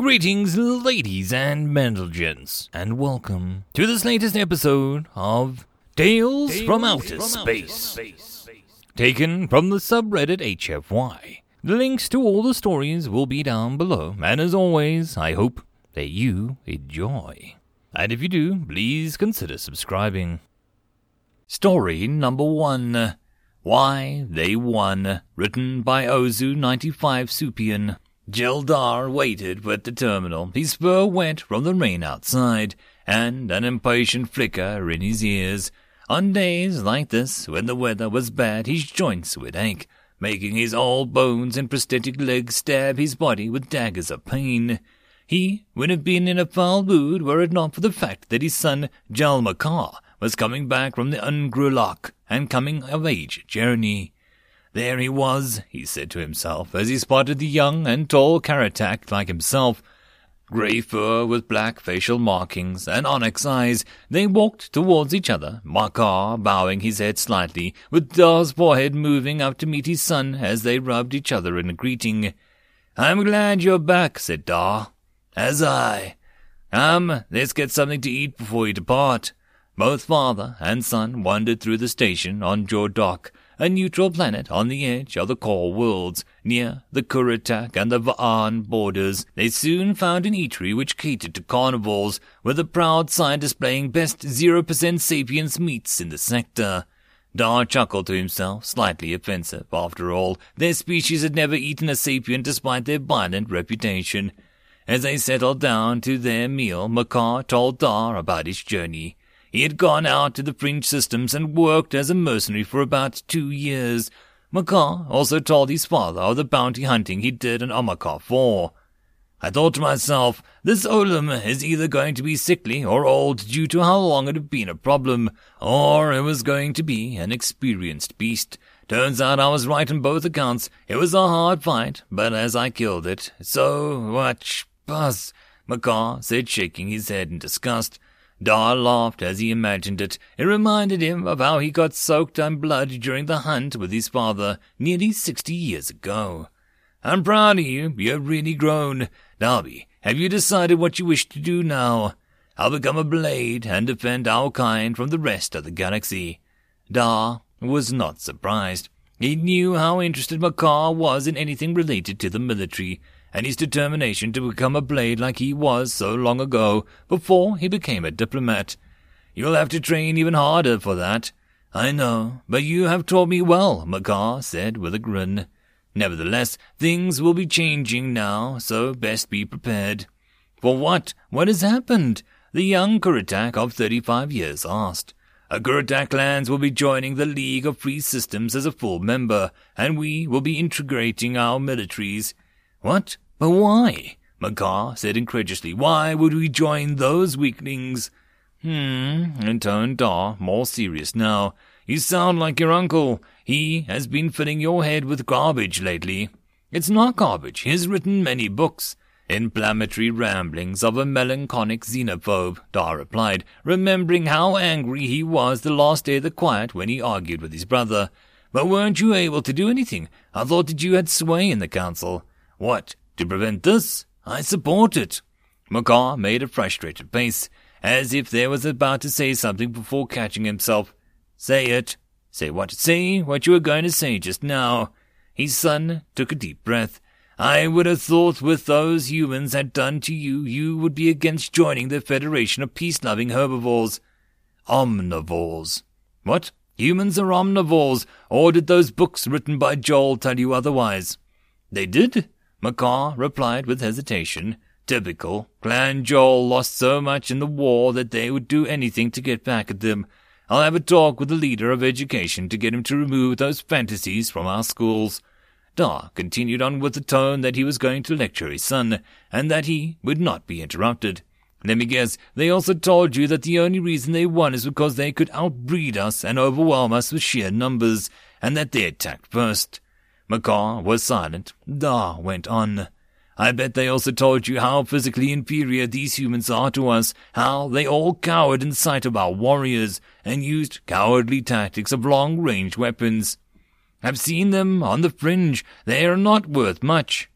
Greetings, ladies and gents, and welcome to this latest episode of Tales, from, Outer, Space. Taken from the subreddit HFY. The links to all the stories will be down below, and as always, I hope that you enjoy. And if you do, please consider subscribing. Story number one Why They Won, written by Ozu95 Supian. Jeldar waited at the terminal, his fur wet from the rain outside, and an impatient flicker in his ears. On days like this, when the weather was bad, his joints would ache, making his old bones and prosthetic legs stab his body with daggers of pain. He would have been in a foul mood were it not for the fact that his son, Jalmakar, was coming back from the Ungrulak and coming of age journey. There he was, he said to himself, as he spotted the young and tall Kuritak like himself. Grey fur with black facial markings and onyx eyes, they walked towards each other, Makar bowing his head slightly, with Dar's forehead moving up to meet his son as they rubbed each other in a greeting. I'm glad you're back, said Dar. As I. Come, let's get something to eat before you depart. Both father and son wandered through the station on Jordock, a neutral planet on the edge of the core worlds, near the Kuritak and the Va'an borders. They soon found an eatery which catered to carnivores, with a proud sign displaying best 0% sapience meats in the sector. Dar chuckled to himself, slightly offensive. After all, their species had never eaten a sapient despite their violent reputation. As they settled down to their meal, Makar told Dar about his journey. He had gone out to the fringe systems and worked as a mercenary for about two years. Makar also told his father of the bounty hunting he did in Omakar 4. I thought to myself, this Olam is either going to be sickly or old due to how long it had been a problem, or it was going to be an experienced beast. Turns out I was right on both accounts. It was a hard fight, but as I killed it, so much buzz, Makar said, shaking his head in disgust. Dar laughed as he imagined it. It reminded him of how he got soaked in blood during the hunt with his father nearly sixty years ago. I'm proud of you. You've really grown. Darby, have you decided what you wish to do now? I'll become a blade and defend our kind from the rest of the galaxy. Dar was not surprised. He knew how interested Makar was in anything related to the military, and his determination to become a blade like he was so long ago, before he became a diplomat. You'll have to train even harder for that. I know, but you have taught me well, Makar said with a grin. Nevertheless, things will be changing now, so best be prepared. For what? What has happened? The young Kuritak of thirty-five years asked. A Kuritak lands will be joining the League of Free Systems as a full member, and we will be integrating our militaries. What? But why? Makar said incredulously. Why would we join those weaklings? Hmm, intoned Dar, more serious now. You sound like your uncle. He has been filling your head with garbage lately. It's not garbage. He has written many books. Inflammatory ramblings of a melancholic xenophobe, Dar replied, remembering how angry he was the last day of the quiet when he argued with his brother. But weren't you able to do anything? I thought that you had sway in the council. What? To prevent this? I support it. Makar made a frustrated face, as if there was about to say something before catching himself. Say it. Say what? Say what you were going to say just now. His son took a deep breath. I would have thought with those humans had done to you, you would be against joining the Federation of Peace-Loving Herbivores. Omnivores. What? Humans are omnivores, or did those books written by Joel tell you otherwise? They did? Makar replied with hesitation. Typical. Clan Joel lost so much in the war that they would do anything to get back at them. I'll have a talk with the leader of education to get him to remove those fantasies from our schools. Dar continued on with the tone that he was going to lecture his son, and that he would not be interrupted. Let me guess, they also told you that the only reason they won is because they could outbreed us and overwhelm us with sheer numbers, and that they attacked first. Makar was silent. Dar went on. I bet they also told you how physically inferior these humans are to us, how they all cowered in sight of our warriors, and used cowardly tactics of long-range weapons. I've seen them on the fringe. They are not worth much.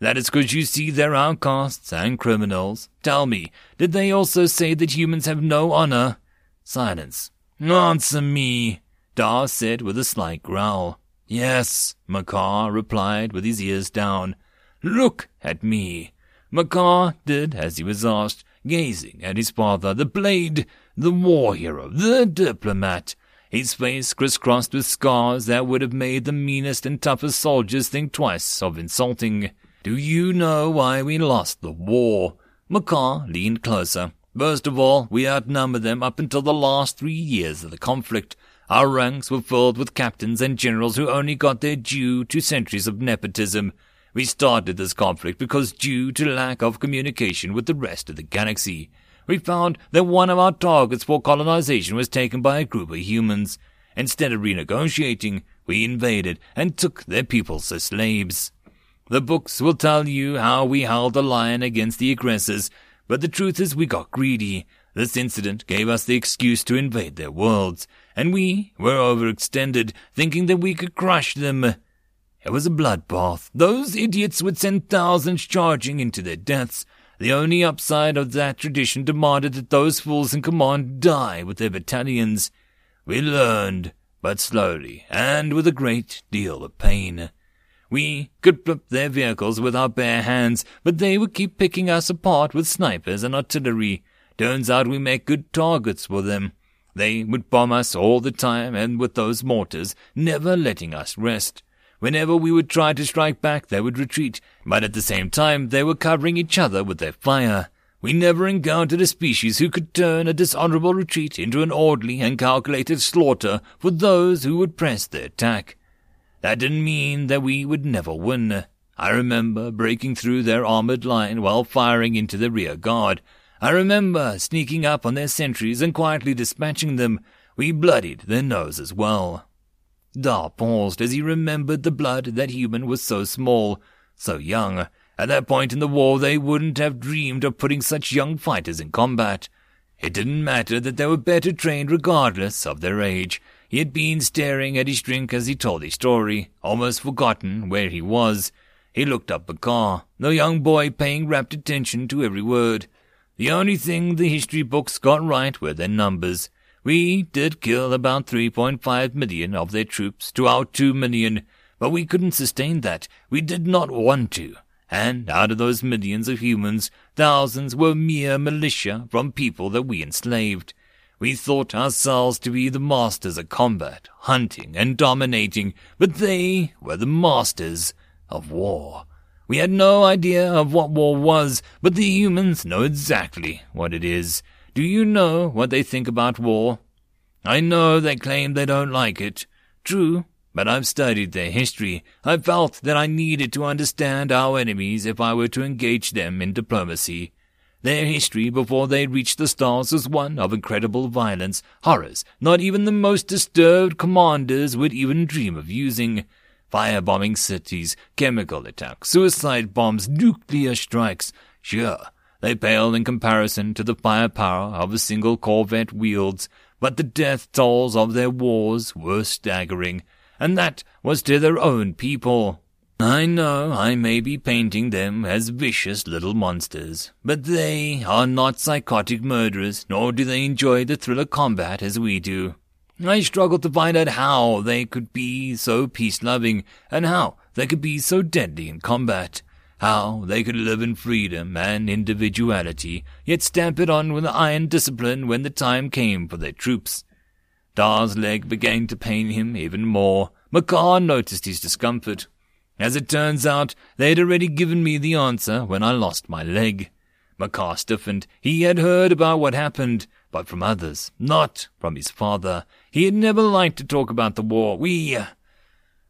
That is because you see they're outcasts and criminals. Tell me, did they also say that humans have no honor? Silence. Answer me, Dar said with a slight growl. Yes, Makar replied with his ears down. Look at me. Makar did as he was asked, gazing at his father, the blade, the war hero, the diplomat, his face crisscrossed with scars that would have made the meanest and toughest soldiers think twice of insulting. Do you know why we lost the war? Makar leaned closer. First of all, we outnumbered them up until the last three years of the conflict. Our ranks were filled with captains and generals who only got their due to centuries of nepotism. We started this conflict because due to lack of communication with the rest of the galaxy, we found that one of our targets for colonization was taken by a group of humans. Instead of renegotiating, we invaded and took their peoples as slaves. The books will tell you how we held the line against the aggressors, but the truth is we got greedy. This incident gave us the excuse to invade their worlds, and we were overextended, thinking that we could crush them. It was a bloodbath. Those idiots would send thousands charging into their deaths. The only upside of that tradition demanded that those fools in command die with their battalions. We learned, but slowly, and with a great deal of pain. We could flip their vehicles with our bare hands, but they would keep picking us apart with snipers and artillery. Turns out we make good targets for them. They would bomb us all the time, and with those mortars, never letting us rest. Whenever we would try to strike back, they would retreat, but at the same time they were covering each other with their fire. We never encountered a species who could turn a dishonorable retreat into an orderly and calculated slaughter for those who would press their attack. That didn't mean that we would never win. I remember breaking through their armored line while firing into the rear guard. I remember sneaking up on their sentries and quietly dispatching them. We bloodied their nose as well. Dar paused as he remembered the blood that human was so small, so young. At that point in the war, they wouldn't have dreamed of putting such young fighters in combat. It didn't matter that they were better trained regardless of their age. He had been staring at his drink as he told his story, almost forgotten where he was. He looked up Bakar, the young boy paying rapt attention to every word. The only thing the history books got right were their numbers. We did kill about 3.5 million of their troops to our 2 million, but we couldn't sustain that. We did not want to. And out of those millions of humans, thousands were mere militia from people that we enslaved. We thought ourselves to be the masters of combat, hunting, and dominating, but they were the masters of war. We had no idea of what war was, but the humans know exactly what it is. Do you know what they think about war? I know they claim they don't like it. True, but I've studied their history. I felt that I needed to understand our enemies if I were to engage them in diplomacy. Their history before they reached the stars was one of incredible violence, horrors not even the most disturbed commanders would even dream of using. Firebombing cities, chemical attacks, suicide bombs, nuclear strikes. Sure, they pale in comparison to the firepower of a single corvette wields, but the death tolls of their wars were staggering, and that was to their own people. I know I may be painting them as vicious little monsters, but they are not psychotic murderers, nor do they enjoy the thrill of combat as we do. I struggled to find out how they could be so peace-loving, and how they could be so deadly in combat. How they could live in freedom and individuality, yet stamp it on with iron discipline when the time came for their troops. Dar's leg began to pain him even more. Makar noticed his discomfort. As it turns out, they had already given me the answer when I lost my leg. Makar stiffened. He had heard about what happened, but from others, not from his father. He had never liked to talk about the war. We, uh,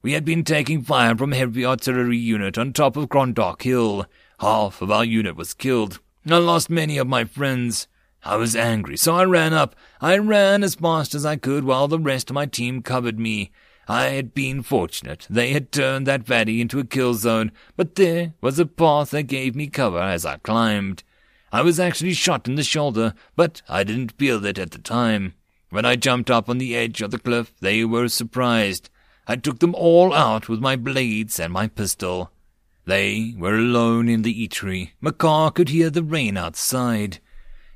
we had been taking fire from a heavy artillery unit on top of Grondok Hill. Half of our unit was killed. I lost many of my friends. I was angry, so I ran up. I ran as fast as I could while the rest of my team covered me. I had been fortunate. They had turned that valley into a kill zone, but there was a path that gave me cover as I climbed. I was actually shot in the shoulder, but I didn't feel it at the time. When I jumped up on the edge of the cliff, they were surprised. I took them all out with my blades and my pistol. They were alone in the eatery. Makar could hear the rain outside.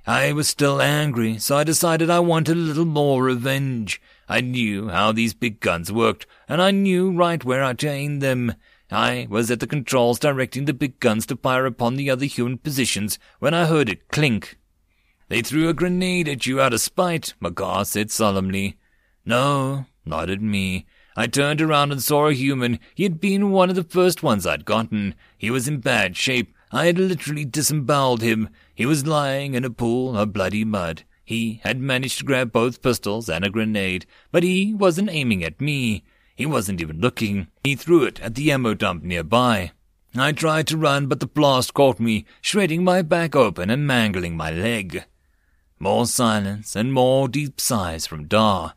I was still angry, so I decided I wanted a little more revenge. I knew how these big guns worked, and I knew right where to aim them. I was at the controls directing the big guns to fire upon the other human positions when I heard it clink. They threw a grenade at you out of spite, Makar said solemnly. No, not at me. I turned around and saw a human. He had been one of the first ones I'd gotten. He was in bad shape. I had literally disemboweled him. He was lying in a pool of bloody mud. He had managed to grab both pistols and a grenade, but he wasn't aiming at me. He wasn't even looking. He threw it at the ammo dump nearby. I tried to run, but the blast caught me, shredding my back open and mangling my leg. More silence and more deep sighs from Dar.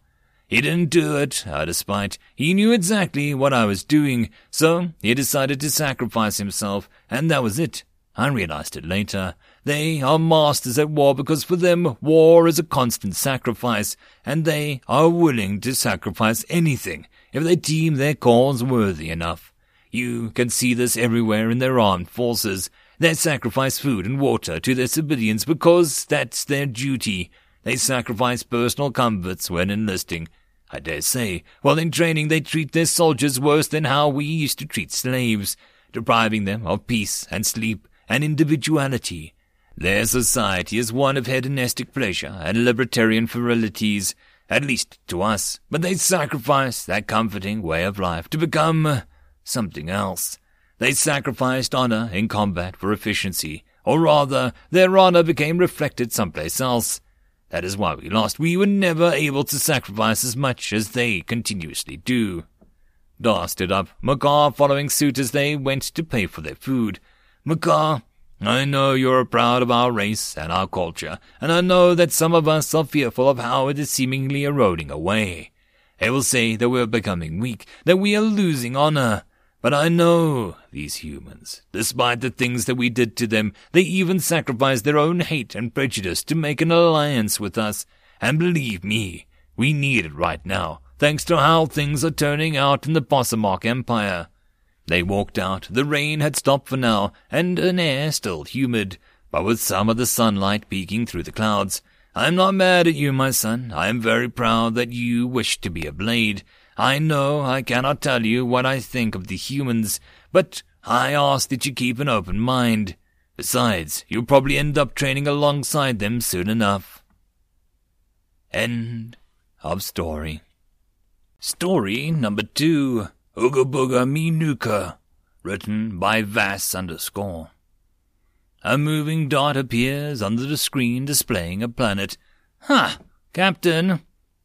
He didn't do it uh, out of spite. He knew exactly what I was doing, so he decided to sacrifice himself, and that was it. I realized it later. They are masters at war because for them war is a constant sacrifice, and they are willing to sacrifice anything if they deem their cause worthy enough. You can see this everywhere in their armed forces. They sacrifice food and water to their civilians because that's their duty. They sacrifice personal comforts when enlisting. I dare say, while in training they treat their soldiers worse than how we used to treat slaves, depriving them of peace and sleep and individuality. Their society is one of hedonistic pleasure and libertarian virilities, at least to us, but they sacrifice that comforting way of life to become something else. They sacrificed honor in combat for efficiency, or rather, their honor became reflected someplace else. That is why we lost. We were never able to sacrifice as much as they continuously do. Dar stood up, Makar following suit as they went to pay for their food. Makar, I know you're proud of our race and our culture, and I know that some of us are fearful of how it is seemingly eroding away. They will say that we're becoming weak, that we are losing honor. But I know these humans. Despite the things that we did to them, they even sacrificed their own hate and prejudice to make an alliance with us. And believe me, we need it right now, thanks to how things are turning out in the Bossamark Empire. They walked out. The rain had stopped for now, and an air still humid, but with some of the sunlight peeking through the clouds. I am not mad at you, my son. I am very proud that you wish to be a blade. I know I cannot tell you what I think of the humans, but I ask that you keep an open mind. Besides, you'll probably end up training alongside them soon enough. End of story. Story number two. Ooga Booga Me Nuka, written by Vass underscore. A moving dot appears under the screen displaying a planet. Ha! Captain!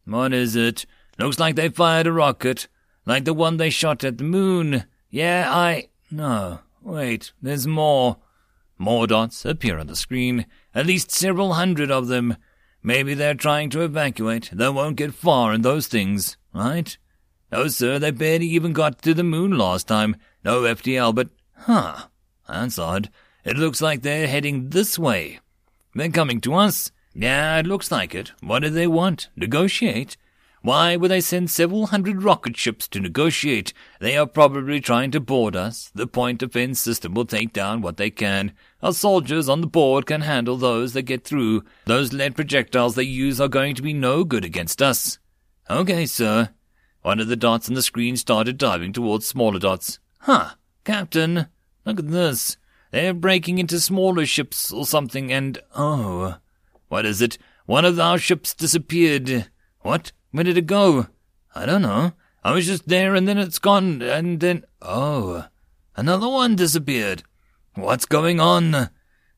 What is it? Looks like they fired a rocket, like the one they shot at the moon. Yeah, I. No, wait, there's more. More dots appear on the screen, at least several hundred of them. Maybe they're trying to evacuate. They won't get far in those things, right? No, sir, they barely even got to the moon last time. No FTL, but, huh, that's odd. It looks like they're heading this way. They're coming to us? Yeah, it looks like it. What do they want? Negotiate? Why would they send several hundred rocket ships to negotiate? They are probably trying to board us. The point defense system will take down what they can. Our soldiers on the board can handle those that get through. Those lead projectiles they use are going to be no good against us. Okay, sir. One of the dots on the screen started diving towards smaller dots. Huh, Captain, look at this. They're breaking into smaller ships or something and, oh, what is it? One of our ships disappeared. What? Where did it go? I don't know. I was just there and then it's gone and then, oh, another one disappeared. What's going on?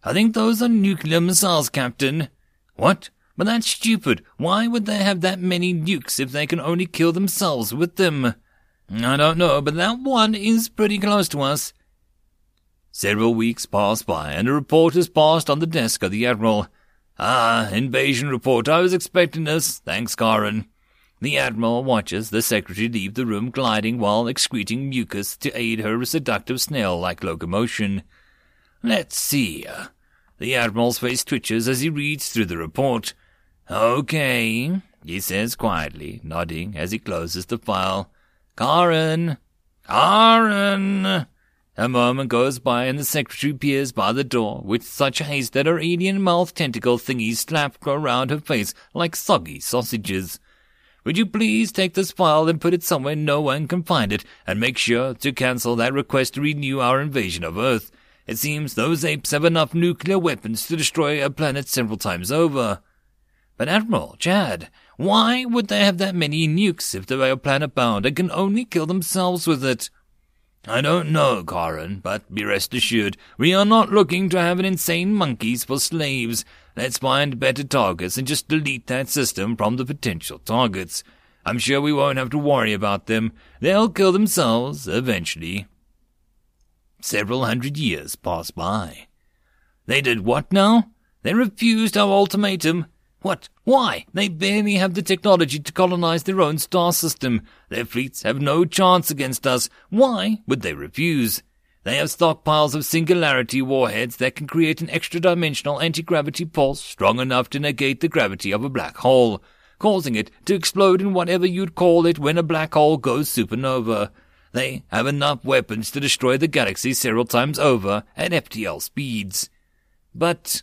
I think those are nuclear missiles, Captain. What? But that's stupid. Why would they have that many nukes if they can only kill themselves with them? I don't know, but that one is pretty close to us. Several weeks pass by, and a report is passed on the desk of the Admiral. Ah, invasion report. I was expecting this. Thanks, Karen. The Admiral watches the Secretary leave the room gliding while excreting mucus to aid her seductive snail-like locomotion. Let's see. Uh, the Admiral's face twitches as he reads through the report. Okay, he says quietly, nodding as he closes the file. Karen! Karen! A moment goes by and the secretary appears by the door with such haste that her alien mouth tentacle thingies slap around her face like soggy sausages. Would you please take this file and put it somewhere no one can find it, and make sure to cancel that request to renew our invasion of Earth? It seems those apes have enough nuclear weapons to destroy a planet several times over. But Admiral, Chad, why would they have that many nukes if they are planet bound and can only kill themselves with it? I don't know, Karen, but be rest assured, we are not looking to have an insane monkeys for slaves. Let's find better targets and just delete that system from the potential targets. I'm sure we won't have to worry about them. They'll kill themselves eventually. Several hundred years pass by. They did what now? They refused our ultimatum. What? Why? They barely have the technology to colonize their own star system. Their fleets have no chance against us. Why would they refuse? They have stockpiles of singularity warheads that can create an extra-dimensional anti-gravity pulse strong enough to negate the gravity of a black hole, causing it to explode in whatever you'd call it when a black hole goes supernova. They have enough weapons to destroy the galaxy several times over at FTL speeds. But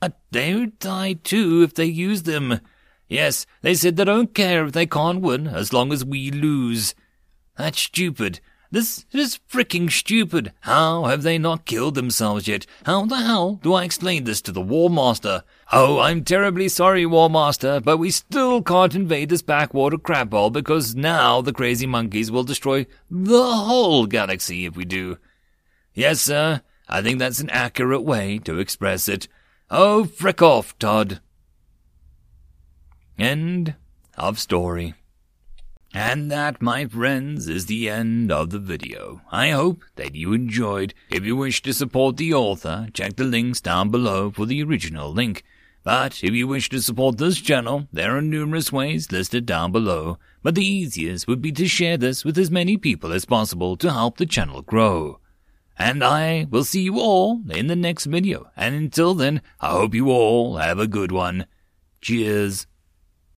uh, they would die too if they use them. Yes, they said they don't care if they can't win as long as we lose. That's stupid. This is freaking stupid. How have they not killed themselves yet? How the hell do I explain this to the War Master? Oh, I'm terribly sorry, War Master, but we still can't invade this backwater crap hole because now the crazy monkeys will destroy the whole galaxy if we do. Yes, sir, I think that's an accurate way to express it. Oh, frick off, Todd. End of story. And that, my friends, is the end of the video. I hope that you enjoyed. If you wish to support the author, check the links down below for the original link. But if you wish to support this channel, there are numerous ways listed down below, but the easiest would be to share this with as many people as possible to help the channel grow. And I will see you all in the next video. And until then, I hope you all have a good one. Cheers.